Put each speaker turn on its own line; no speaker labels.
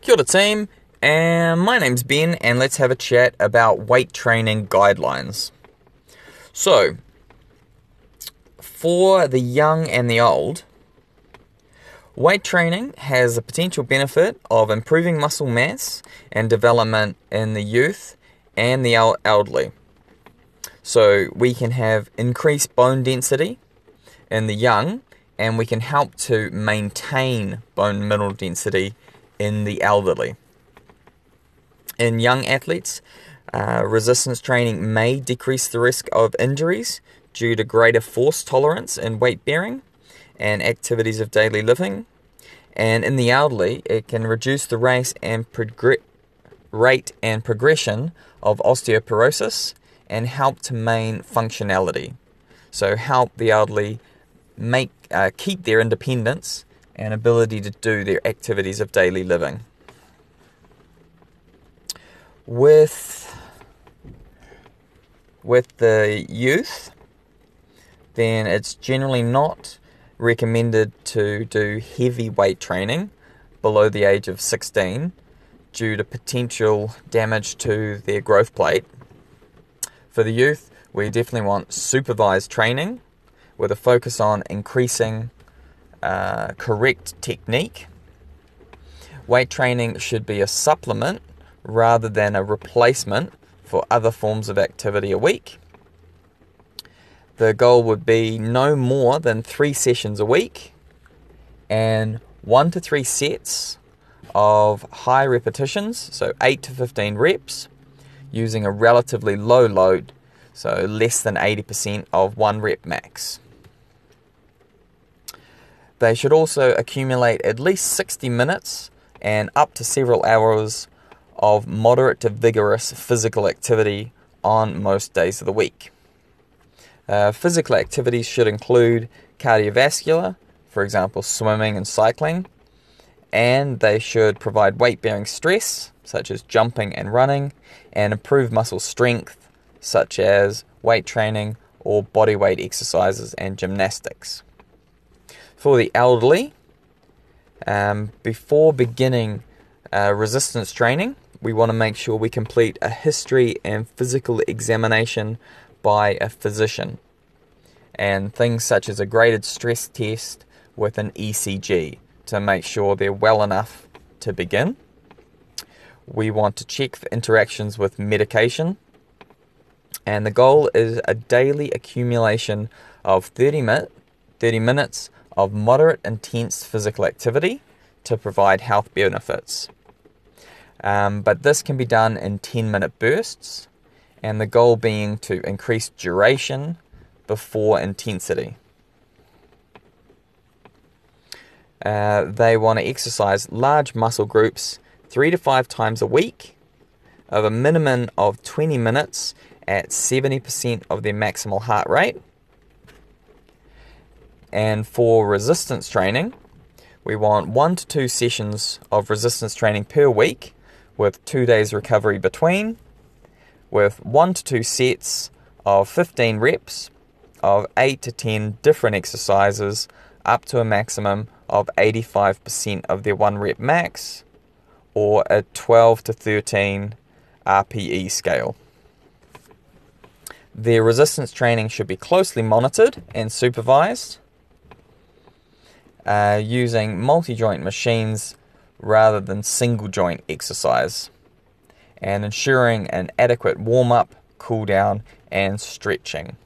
Kia ora team, and my name's Ben, and let's have a chat about weight training guidelines. So, for the young and the old, weight training has a potential benefit of improving muscle mass and development in the youth and the elderly. So, we can have increased bone density in the young, and we can help to maintain bone mineral density in the elderly. In young athletes, uh, resistance training may decrease the risk of injuries due to greater force tolerance and weight bearing and activities of daily living. And in the elderly, it can reduce the rate and, progr- rate and progression of osteoporosis and help to maintain functionality. So, help the elderly make uh, keep their independence and ability to do their activities of daily living. With with the youth, then it's generally not recommended to do heavy weight training below the age of 16 due to potential damage to their growth plate. For the youth, we definitely want supervised training with a focus on increasing uh, correct technique. Weight training should be a supplement rather than a replacement for other forms of activity a week. The goal would be no more than three sessions a week and one to three sets of high repetitions, so 8 to 15 reps, using a relatively low load, so less than 80% of one rep max. They should also accumulate at least 60 minutes and up to several hours of moderate to vigorous physical activity on most days of the week. Uh, physical activities should include cardiovascular, for example, swimming and cycling, and they should provide weight bearing stress, such as jumping and running, and improve muscle strength, such as weight training or body weight exercises and gymnastics. For the elderly, um, before beginning uh, resistance training, we want to make sure we complete a history and physical examination by a physician. And things such as a graded stress test with an ECG to make sure they're well enough to begin. We want to check for interactions with medication. And the goal is a daily accumulation of 30, minute, 30 minutes of moderate intense physical activity to provide health benefits. Um, but this can be done in 10 minute bursts, and the goal being to increase duration before intensity. Uh, they want to exercise large muscle groups three to five times a week of a minimum of 20 minutes at 70% of their maximal heart rate and for resistance training, we want one to two sessions of resistance training per week with two days recovery between, with one to two sets of 15 reps of 8 to 10 different exercises up to a maximum of 85% of their one rep max or a 12 to 13 RPE scale. Their resistance training should be closely monitored and supervised uh, using multi joint machines rather than single joint exercise, and ensuring an adequate warm up, cool down, and stretching.